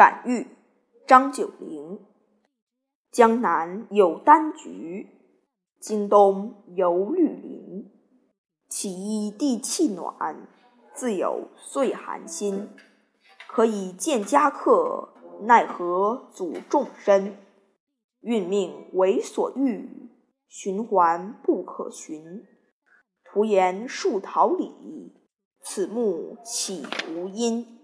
感遇，张九龄。江南有丹橘，京东犹绿林。岂依地气暖，自有岁寒心。可以见家客，奈何阻众生？运命为所欲，循环不可寻。徒言树桃李，此木岂无因？